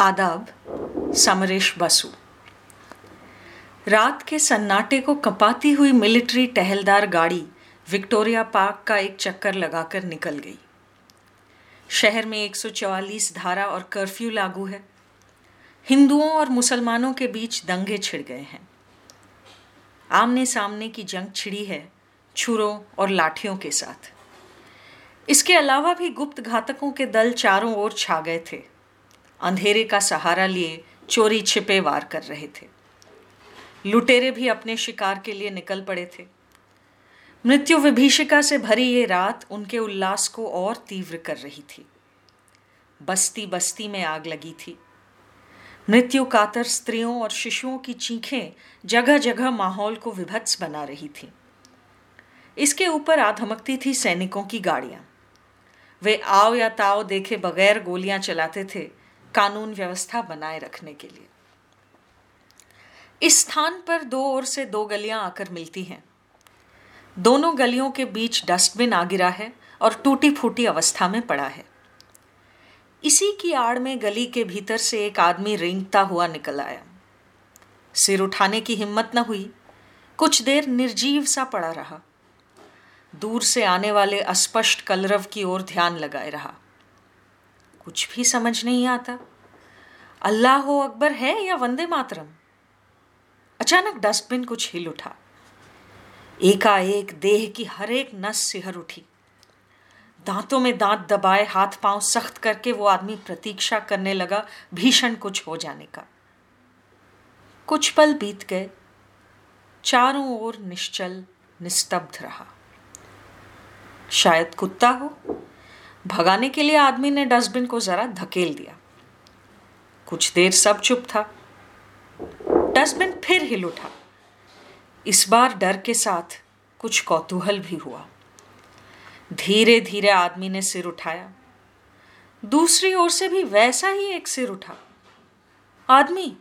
आदाब, समरेश बसु। रात के सन्नाटे को कपाती हुई मिलिट्री टहलदार गाड़ी विक्टोरिया पार्क का एक चक्कर लगाकर निकल गई। शहर में 144 धारा और कर्फ्यू लागू है। हिंदुओं और मुसलमानों के बीच दंगे छिड़ गए हैं। आमने सामने की जंग छिड़ी है छुरों और लाठियों के साथ। इसके अलावा भी गुप्त घातकों के दल चारों ओर छा गए थे। अंधेरे का सहारा लिए चोरी छिपे वार कर रहे थे। लुटेरे भी अपने शिकार के लिए निकल पड़े थे। मृत्यु विभीषिका से भरी ये रात उनके उल्लास को और तीव्र कर रही थी। बस्ती बस्ती में आग लगी थी। मृत्यु कातर स्त्रियों और शिशुओं की चीखें जगह जगह माहौल को विभत्स बना रही थी। इसके ऊपर आ धमकती थी सैनिकों की गाड़ियाँ। वे आओ या ताओ देखे बगैर गोलियाँ चलाते थे कानून व्यवस्था बनाए रखने के लिए। इस स्थान पर दो ओर से दो गलियाँ आकर मिलती हैं। दोनों गलियों के बीच डस्टबिन आ गिरा है और टूटी फूटी अवस्था में पड़ा है। इसी की आड़ में गली के भीतर से एक आदमी रेंगता हुआ निकल आया। सिर उठाने की हिम्मत न हुई। कुछ देर निर्जीव सा पड़ा रहा। दूर से आने वाले अस्पष्ट कलरव की ओर ध्यान लगाए रहा। कुछ भी समझ नहीं आता। अल्लाह हो अकबर है या वंदे मातरम? अचानक डस्टबिन कुछ हिल उठा। एकाएक देह की हर एक नस सिहर उठी। दांतों में दांत दबाए हाथ पाँव सख्त करके वो आदमी प्रतीक्षा करने लगा भीषण कुछ हो जाने का। कुछ पल बीत गए। चारों ओर निश्चल, निस्तब्ध रहा। शायद कुत्ता हो? भगाने के लिए आदमी ने डस्टबिन को जरा धकेल दिया। कुछ देर सब चुप था। डस्टबिन फिर हिल उठा। इस बार डर के साथ कुछ कौतूहल भी हुआ। धीरे धीरे आदमी ने सिर उठाया। दूसरी ओर से भी वैसा ही एक सिर उठा। आदमी,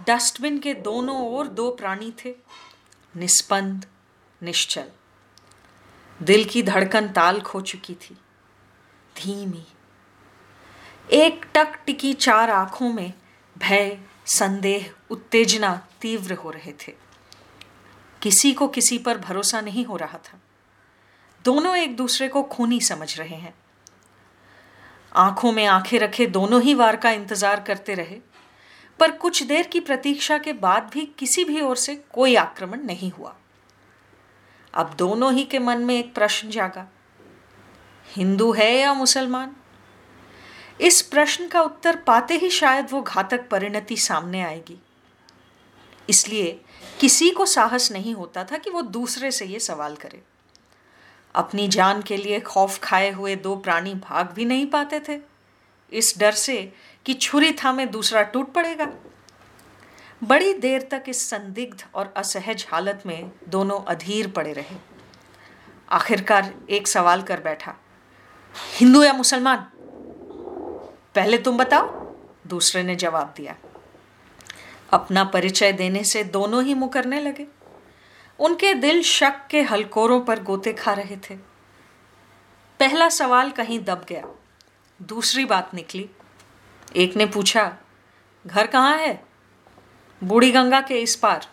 डस्टबिन के दोनों ओर दो प्राणी थे। निस्पंद निश्चल। दिल की धड़कन ताल खो चुकी थी। धीमी। एक टक टिकी चार आँखों में भय, संदेह, उत्तेजना तीव्र हो रहे थे। किसी को किसी पर भरोसा नहीं हो रहा था। दोनों एक दूसरे को खूनी समझ रहे हैं। आँखों में आँखें रखे दोनों ही वार का इंतज़ार करते रहे, पर कुछ देर की प्रतीक्षा के बाद भी किसी भी ओर से कोई आक्रमण नहीं हुआ। अब दोनों ही के मन में एक प्रश्न जागा। हिंदू है या मुसलमान? इस प्रश्न का उत्तर पाते ही शायद वो घातक परिणति सामने आएगी। इसलिए किसी को साहस नहीं होता था कि वो दूसरे से ये सवाल करे। अपनी जान के लिए खौफ खाए हुए दो प्राणी भाग भी नहीं पाते थे। इस डर से कि छुरी थामे दूसरा टूट पड़ेगा। बड़ी देर तक इस संदिग्ध और असहज हालत में दोनों अधीर पड़े रहे। आखिरकार एक सवाल कर बैठा। हिंदू या मुसलमान? पहले तुम बताओ, दूसरे ने जवाब दिया। अपना परिचय देने से दोनों ही मुकरने लगे। उनके दिल शक के हलकोरों पर गोते खा रहे थे। पहला सवाल कहीं दब गया। दूसरी बात निकली। एक ने पूछा, घर कहाँ है? बूढ़ी गंगा के इस पार,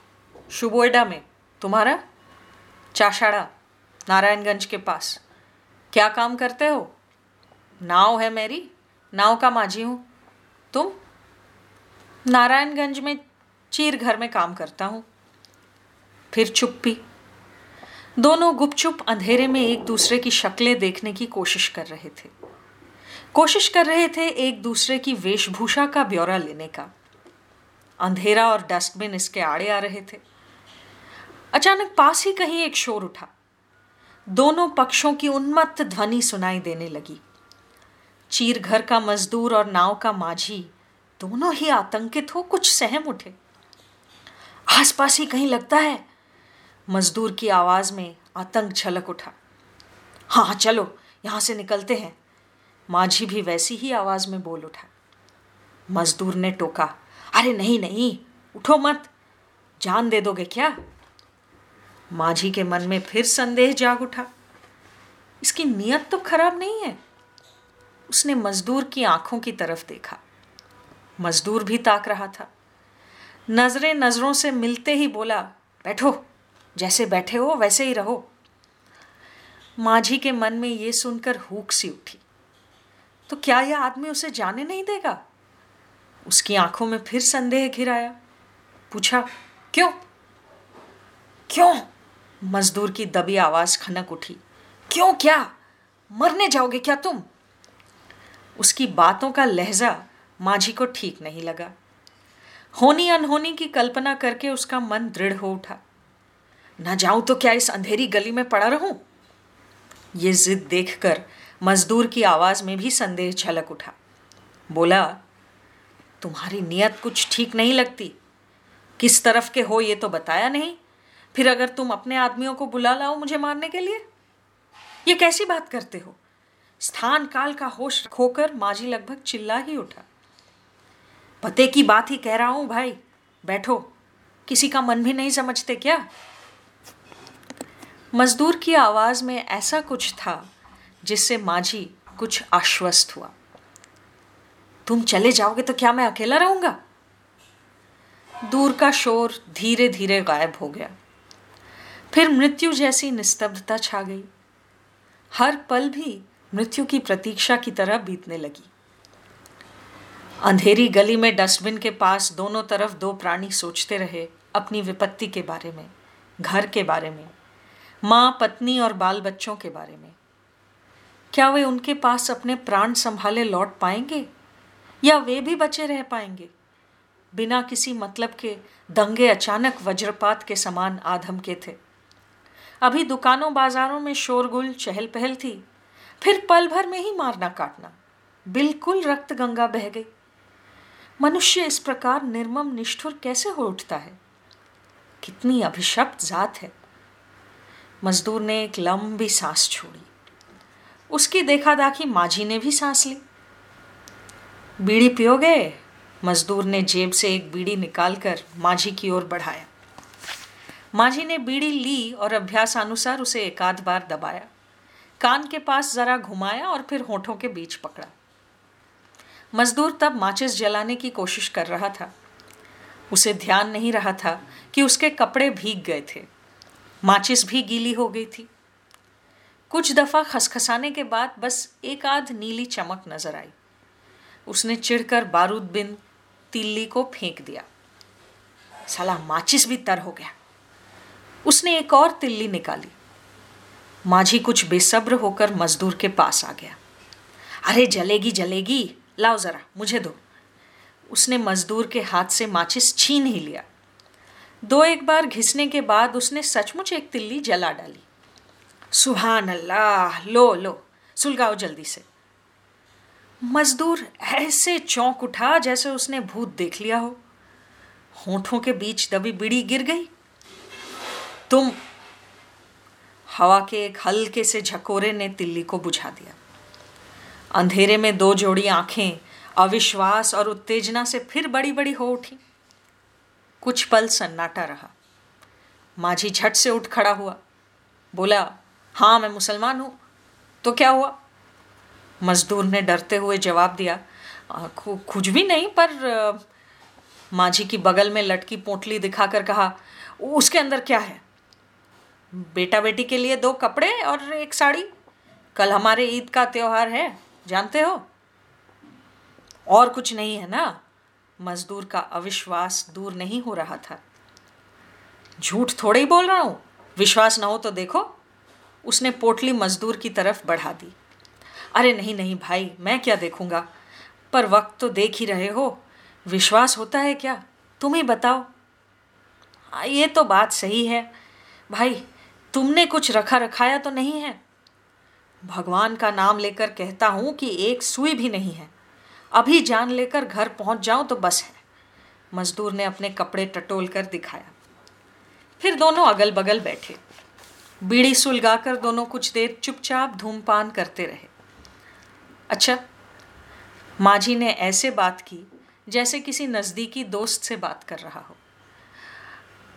शुबोएडा में। तुम्हारा? चाशाड़ा नारायणगंज के पास। क्या काम करते हो? नाव है मेरी, नाव का माझी हूँ। तुम? नारायणगंज में चीर घर में काम करता हूँ। फिर चुप्पी। दोनों गुपचुप अंधेरे में एक दूसरे की शक्लें देखने की कोशिश कर रहे थे। कोशिश कर रहे थे एक दूसरे की वेशभूषा का ब्यौरा लेने का। अंधेरा और डस्टबिन इसके आड़े आ रहे थे। अचानक पास ही कहीं एक शोर उठा। दोनों पक्षों की उन्मत्त ध्वनि सुनाई देने लगी। चीर घर का मजदूर और नाव का माझी दोनों ही आतंकित हो कुछ सहम उठे। आसपास ही कहीं लगता है, मजदूर की आवाज़ में आतंक झलक उठा। हाँ हाँ चलो, यहाँ से निकलते हैं। माझी भी वैसी ही आवाज़ में बोल उठा। मजदूर ने टोका, अरे नहीं नहीं, उठो मत। जान दे दोगे क्या? माझी के मन में फिर संदेह जाग उठा। इसकी नीयत तो खराब नहीं है। उसने मजदूर की आँखों की तरफ़ देखा। मजदूर भी ताक रहा था। नज़रें नज़रों से मिलते ही बोला, बैठो, जैसे बैठे हो, वैसे ही रहो। माझी के मन में ये सुनकर हुक सी उठी। तो क्या यह आदमी उसे जाने नहीं देगा? उसकी आँखों में फिर संदेह घिराया पूछा, क्यों? क्यों? मजदूर की दबी आवाज़ खनक उठी। क्यों क्या? मरने जाओगे क्या तुम? उसकी बातों का लहजा माझी को ठीक नहीं लगा। होनी अनहोनी की कल्पना करके उसका मन दृढ़ हो उठा। न जाऊँ तो क्या इस अंधेरी गली में पड़ा रहूँ? ये जिद देखकर मजदूर की आवाज़ में भी संदेह झलक उठा। बोला, तुम्हारी नियत कुछ ठीक नहीं लगती। किस तरफ़ के हो ये तो बताया नहीं। फिर अगर तुम अपने आदमियों को बुला लाओ मुझे मारने के लिए? ये कैसी बात करते हो? स्थान काल का होश खोकर माजी लगभग चिल्ला ही उठा। पते की बात ही कह रहा हूँ भाई, बैठो। किसी का मन भी नहीं समझते क्या? मजदूर की आवाज़ में ऐसा कुछ था जिससे माझी कुछ आश्वस्त हुआ। तुम चले जाओगे तो क्या मैं अकेला रहूँगा? दूर का शोर धीरे धीरे गायब हो गया। फिर मृत्यु जैसी निस्तब्धता छा गई। हर पल भी मृत्यु की प्रतीक्षा की तरह बीतने लगी। अंधेरी गली में डस्टबिन के पास दोनों तरफ़ दो प्राणी सोचते रहे अपनी विपत्ति के बारे में, घर के बारे में, माँ, पत्नी और बाल बच्चों के बारे में। क्या वे उनके पास अपने प्राण संभाले लौट पाएँगे? या वे भी बचे रह पाएँगे? बिना किसी मतलब के दंगे अचानक वज्रपात के समान आधम के थे। अभी दुकानों बाजारों में शोरगुल चहल पहल थी। फिर पल भर में ही मारना काटना। बिल्कुल रक्त गंगा बह गई। मनुष्य इस प्रकार निर्मम, निष्ठुर कैसे हो उठता है? कितनी अभिशप्त जात है। मजदूर ने एक लंबी सांस छोड़ी। उसकी देखा दाखी माझी ने भी सांस ली। बीड़ी पियोगे? मजदूर ने जेब से एक बीड़ी निकालकर माझी की ओर बढ़ाया। माझी ने बीड़ी ली और अभ्यासानुसार उसे एकाध बार दबाया। कान के पास जरा घुमाया और फिर होठों के बीच पकड़ा। मजदूर तब माचिस जलाने की कोशिश कर रहा था। उसे ध्यान नहीं रहा था कि उसके कपड़े भीग गए थे। माचिस भी गीली हो गई थी। कुछ दफ़ा खसखसाने के बाद बस एक आध नीली चमक नज़र आई। उसने चिढ़कर बारूद बिन तिल्ली को फेंक दिया। साला माचिस भी तर हो गया। उसने एक और तिल्ली निकाली। माझी कुछ बेसब्र होकर मजदूर के पास आ गया। अरे, जलेगी जलेगी, लाओ जरा, मुझे दो। उसने मजदूर के हाथ से माचिस छीन ही लिया। दो एक बार घिसने के बाद उसने सचमुच एक तिल्ली जला डाली। सुहान अल्लाह लो लो, सुलगाओ जल्दी से। मजदूर ऐसे चौंक उठा जैसे उसने भूत देख लिया हो। होठों के बीच दबी बिड़ी गिर गई। तुम हवा के एक हल्के से झकोरे ने तिल्ली को बुझा दिया। अंधेरे में दो जोड़ी आँखें अविश्वास और उत्तेजना से फिर बड़ी बड़ी हो उठी। कुछ पल सन्नाटा रहा। माझी झट से उठ खड़ा हुआ। बोला हाँ मैं मुसलमान हूँ। तो क्या हुआ? मजदूर ने डरते हुए जवाब दिया कुछ भी नहीं, पर माझी की बगल में लटकी पोटली दिखाकर कहा, उसके अंदर क्या है? बेटा बेटी के लिए दो कपड़े और एक साड़ी। कल हमारे ईद का त्योहार है, जानते हो? और कुछ नहीं है ना? मजदूर का अविश्वास दूर नहीं हो रहा था। झूठ थोड़े ही बोल रहा हूँ। विश्वास ना हो तो देखो। उसने पोटली मजदूर की तरफ़ बढ़ा दी। अरे नहीं नहीं भाई, मैं क्या देखूँगा? पर वक्त तो देख ही रहे हो। विश्वास होता है क्या? तुम ही बताओ ये तो बात सही है। भाई तुमने कुछ रखा रखाया तो नहीं है? भगवान का नाम लेकर कहता हूँ कि एक सुई भी नहीं है। अभी जान लेकर घर पहुँच जाऊँ तो बस है। मजदूर ने अपने कपड़े टटोल कर दिखाया। फिर दोनों अगल बगल बैठे। बीड़ी सुलगाकर दोनों कुछ देर चुपचाप धूमपान करते रहे। अच्छा माझी ने ऐसे बात की जैसे किसी नज़दीकी दोस्त से बात कर रहा हो।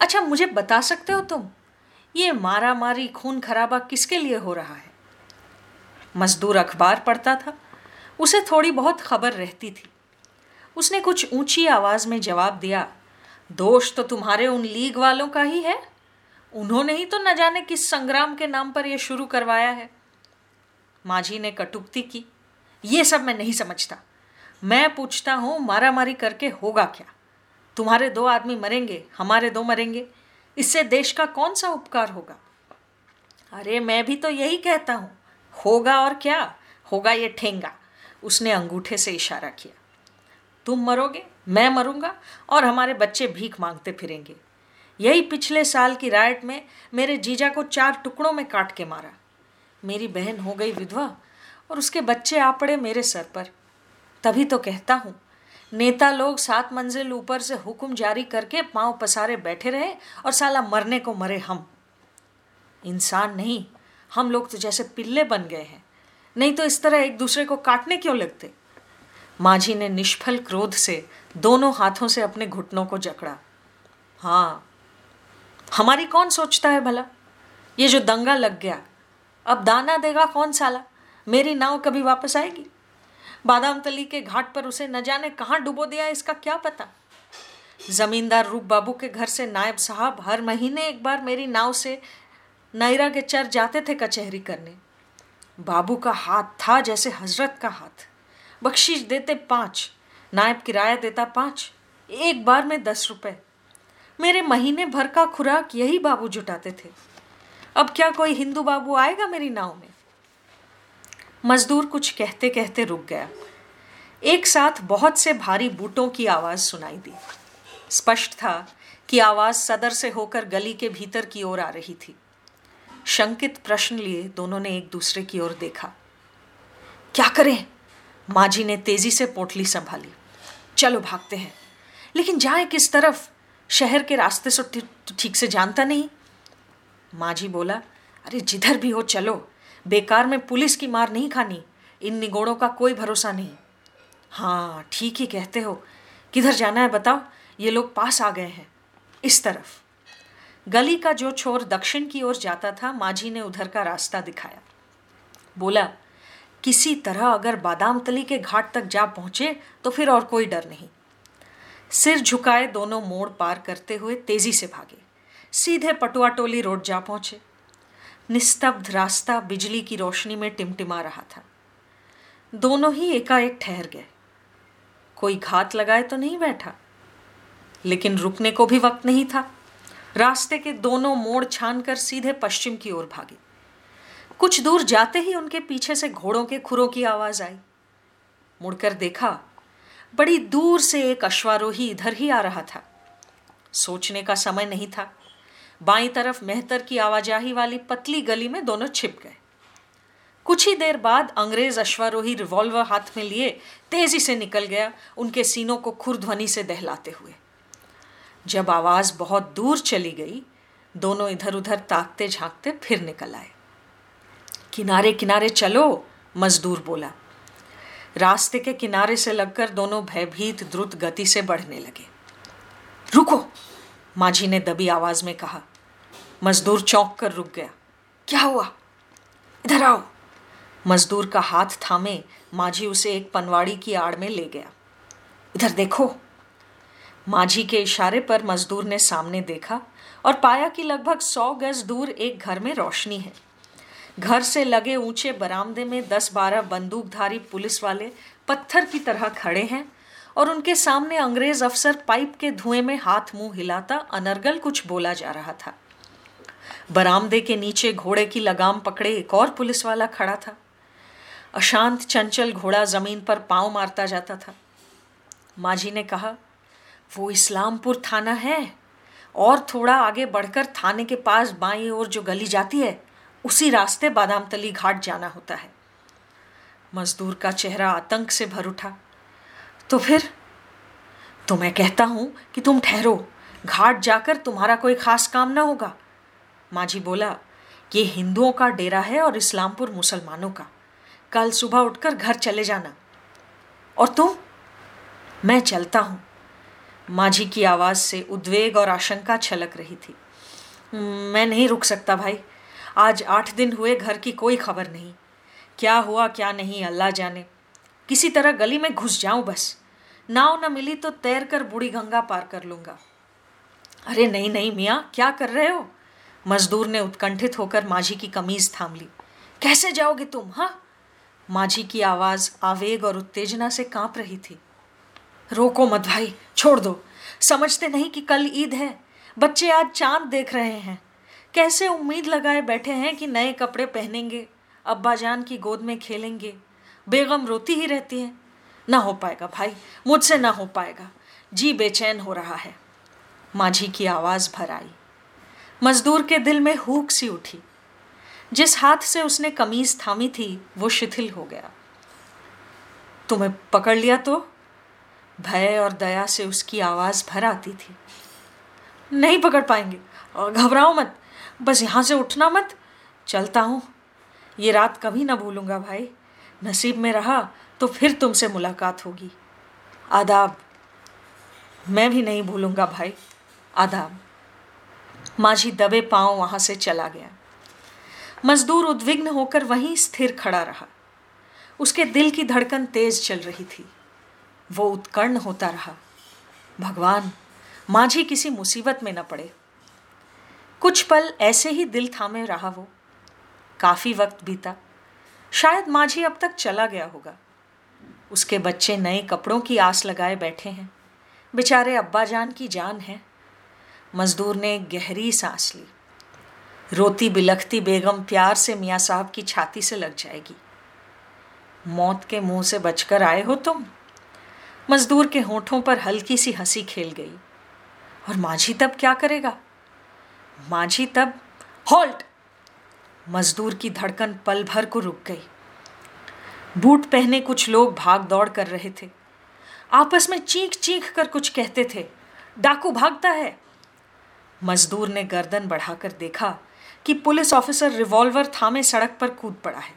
अच्छा मुझे बता सकते हो तुम? ये मारा मारी खून खराबा किसके लिए हो रहा है? मजदूर अखबार पढ़ता था। उसे थोड़ी बहुत खबर रहती थी। उसने कुछ ऊँची आवाज़ में जवाब दिया, दोष तो तुम्हारे उन लीग वालों का ही है। उन्होंने ही तो न जाने किस संग्राम के नाम पर यह शुरू करवाया है। माझी ने कटुक्ति की, ये सब मैं नहीं समझता। मैं पूछता हूँ मारा मारी करके होगा क्या? तुम्हारे दो आदमी मरेंगे, हमारे दो मरेंगे। इससे देश का कौन सा उपकार होगा? अरे, मैं भी तो यही कहता हूँ। होगा और क्या? होगा ये ठेंगा। उसने अंगूठे से इशारा किया। तुम मरोगे, मैं मरूँगा और हमारे बच्चे भीख मांगते फिरेंगे। यही पिछले साल की राइट में मेरे जीजा को चार टुकड़ों में काट के मारा। मेरी बहन हो गई विधवा और उसके बच्चे आ पड़े मेरे सर पर। तभी तो कहता हूँ नेता लोग सात मंजिल ऊपर से हुक्म जारी करके पाँव पसारे बैठे रहे और साला मरने को मरे हम। इंसान नहीं, हम लोग तो जैसे पिल्ले बन गए हैं। नहीं तो इस तरह एक दूसरे को काटने क्यों लगते? माझी ने निष्फल क्रोध से दोनों हाथों से अपने घुटनों को जकड़ा। हाँ हमारी कौन सोचता है भला? ये जो दंगा लग गया, अब दाना देगा कौन साला? मेरी नाव कभी वापस आएगी? बादाम तली के घाट पर उसे न जाने कहाँ डुबो दिया इसका क्या पता? जमींदार रूप बाबू के घर से नायब साहब हर महीने एक बार मेरी नाव से नायरा के चर जाते थे कचहरी करने। बाबू का हाथ था जैसे हज़रत का हाथ। बख्शीश देते पाँच, नायब किराया देता पाँच, एक बार में दस रुपए। मेरे महीने भर का खुराक यही बाबू जुटाते थे। अब क्या कोई हिंदू बाबू आएगा मेरी नाव में? मजदूर कुछ कहते कहते रुक गया। एक साथ बहुत से भारी बूटों की आवाज़ सुनाई दी। स्पष्ट था कि आवाज़ सदर से होकर गली के भीतर की ओर आ रही थी। शंकित प्रश्न लिए दोनों ने एक दूसरे की ओर देखा। क्या करें? माजी ने तेज़ी से पोटली संभाली। चलो भागते हैं। लेकिन जाए किस तरफ़? शहर के रास्ते से ठीक से जानता नहीं? माजी बोला, अरे जिधर भी हो चलो। बेकार में पुलिस की मार नहीं खानी। इन निगोड़ों का कोई भरोसा नहीं। हाँ ठीक ही कहते हो। किधर जाना है बताओ? ये लोग पास आ गए हैं। इस तरफ़। गली का जो छोर दक्षिण की ओर जाता था, माझी ने उधर का रास्ता दिखाया। बोला, किसी तरह अगर बादाम तली के घाट तक जा पहुँचे तो फिर और कोई डर नहीं। सिर झुकाए दोनों मोड़ पार करते हुए तेज़ी से भागे। सीधे पटुआ टोली रोड जा पहुँचे। निस्तब्ध रास्ता बिजली की रोशनी में टिमटिमा रहा था। दोनों ही एकाएक ठहर गए। कोई घात लगाए तो नहीं बैठा, लेकिन रुकने को भी वक्त नहीं था। रास्ते के दोनों मोड़ छान कर सीधे पश्चिम की ओर भागे। कुछ दूर जाते ही उनके पीछे से घोड़ों के खुरों की आवाज़ आई। मुड़कर देखा, बड़ी दूर से एक अश्वारोही इधर ही आ रहा था। सोचने का समय नहीं था। बाई तरफ़ मेहतर की आवाजाही वाली पतली गली में दोनों छिप गए। कुछ ही देर बाद अंग्रेज़ अश्वारोही रिवॉल्वर हाथ में लिए, तेज़ी से निकल गया, उनके सीनों को खुरध्वनि से दहलाते हुए। जब आवाज़ बहुत दूर चली गई, दोनों इधर उधर ताकते झांकते फिर निकल आए। किनारे किनारे चलो, मजदूर बोला। रास्ते के किनारे से लगकर दोनों भयभीत, द्रुत गति से बढ़ने लगे। रुको! माझी ने दबी आवाज़ में कहा, मजदूर चौंक कर रुक गया। क्या हुआ? इधर आओ। मजदूर का हाथ थामे, माझी उसे एक पनवाड़ी की आड़ में ले गया। इधर देखो। माझी के इशारे पर मजदूर ने सामने देखा और पाया कि लगभग सौ गज दूर एक घर में रोशनी है। घर से लगे ऊँचे बरामदे में दस बारह बंदूकधारी पुलिस वाले पत्थर की तरह खड़े हैं। और उनके सामने अंग्रेज़ अफसर पाइप के धुएँ में हाथ मुँह हिलाता अनर्गल कुछ बोला जा रहा था। बरामदे के नीचे घोड़े की लगाम पकड़े एक और पुलिस वाला खड़ा था। अशांत चंचल घोड़ा ज़मीन पर पाँव मारता जाता था। माझी ने कहा, वो इस्लामपुर थाना है और थोड़ा आगे बढ़कर थाने के पास बाई ओर जो गली जाती है, उसी रास्ते बादाम तली घाट जाना होता है। मजदूर का चेहरा आतंक से भर उठा। तो फिर? तो मैं कहता हूँ कि तुम ठहरो। घाट जाकर तुम्हारा कोई खास काम ना होगा। माझी बोला, ये हिंदुओं का डेरा है और इस्लामपुर मुसलमानों का। कल सुबह उठकर घर चले जाना। और तुम? मैं चलता हूँ। माझी की आवाज़ से उद्वेग और आशंका छलक रही थी। मैं नहीं रुक सकता भाई। आज आठ दिन हुए घर की कोई खबर नहीं। क्या हुआ, क्या नहीं, अल्लाह जाने। किसी तरह गली में घुस जाऊँ बस। नाव न मिली तो तैर कर बूढ़ी गंगा पार कर लूँगा। अरे नहीं नहीं मियाँ, क्या कर रहे हो? मजदूर ने उत्कंठित होकर माझी की कमीज थाम ली। कैसे जाओगे तुम हाँ? माझी की आवाज़ आवेग और उत्तेजना से काँप रही थी। रोको मत भाई, छोड़ दो। समझते नहीं कि कल ईद है। बच्चे आज चाँद देख रहे हैं। कैसे उम्मीद लगाए बैठे हैं कि नए कपड़े पहनेंगे, अब्बाजान की गोद में खेलेंगे। बेगम रोती ही रहती है। ना हो पाएगा भाई, मुझसे ना हो पाएगा। जी बेचैन हो रहा है। माझी की आवाज़ भर आई। मजदूर के दिल में हुक सी उठी। जिस हाथ से उसने कमीज थामी थी, वो शिथिल हो गया। तुम्हें पकड़ लिया तो? भय और दया से उसकी आवाज़ भर आती थी। नहीं पकड़ पाएँगे। घबराओ मत। बस यहाँ से उठना मत। चलता हूँ। ये रात कभी ना भूलूँगा भाई। नसीब में रहा तो फिर तुमसे मुलाकात होगी। आदाब, मैं भी नहीं भूलूँगा भाई। आदाब, माझी दबे पाँव वहाँ से चला गया। मजदूर उद्विग्न होकर वहीं स्थिर खड़ा रहा। उसके दिल की धड़कन तेज चल रही थी। वो उत्कर्ण होता रहा। भगवान, माझी किसी मुसीबत में न पड़े। कुछ पल ऐसे ही दिल थामे रहा वो। काफ़ी वक्त बीता। शायद माझी अब तक चला गया होगा। उसके बच्चे नए कपड़ों की आस लगाए बैठे हैं। बेचारे अब्बा जान की जान है। मजदूर ने गहरी सांस ली। रोती बिलखती बेगम प्यार से मियाँ साहब की छाती से लग जाएगी। मौत के मुँह से बचकर आए हो तुम? मजदूर के होठों पर हल्की सी हँसी खेल गई। और माझी तब क्या करेगा? माझी तब हॉल्ट! मजदूर की धड़कन पल भर को रुक गई। बूट पहने कुछ लोग भाग दौड़ कर रहे थे। आपस में चीख चीख कर कुछ कहते थे, डाकू भागता है। मजदूर ने गर्दन बढ़ाकर देखा कि पुलिस ऑफिसर रिवॉल्वर थामे सड़क पर कूद पड़ा है।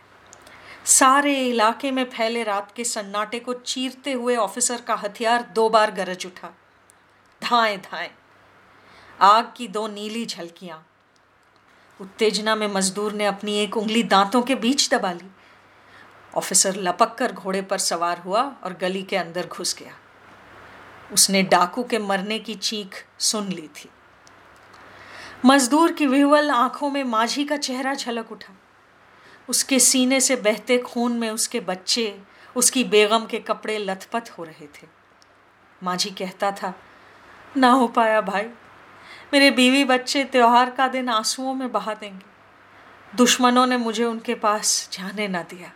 सारे इलाके में फैले रात के सन्नाटे को चीरते हुए ऑफिसर का हथियार दो बार गरज उठा। धाए धाए आग की दो नीली झलकियाँ। उत्तेजना में मजदूर ने अपनी एक उंगली दांतों के बीच दबा ली। ऑफिसर लपक कर घोड़े पर सवार हुआ और गली के अंदर घुस गया। उसने डाकू के मरने की चीख सुन ली थी। मजदूर की विह्वल आँखों में माझी का चेहरा झलक उठा। उसके सीने से बहते खून में उसके बच्चे, उसकी बेगम के कपड़े लथपथ हो रहे थे। माझी कहता था, ना हो पाया भाई मेरे बीवी बच्चे त्यौहार का दिन आंसुओं में बहा देंगे। दुश्मनों ने मुझे उनके पास जाने ना दिया।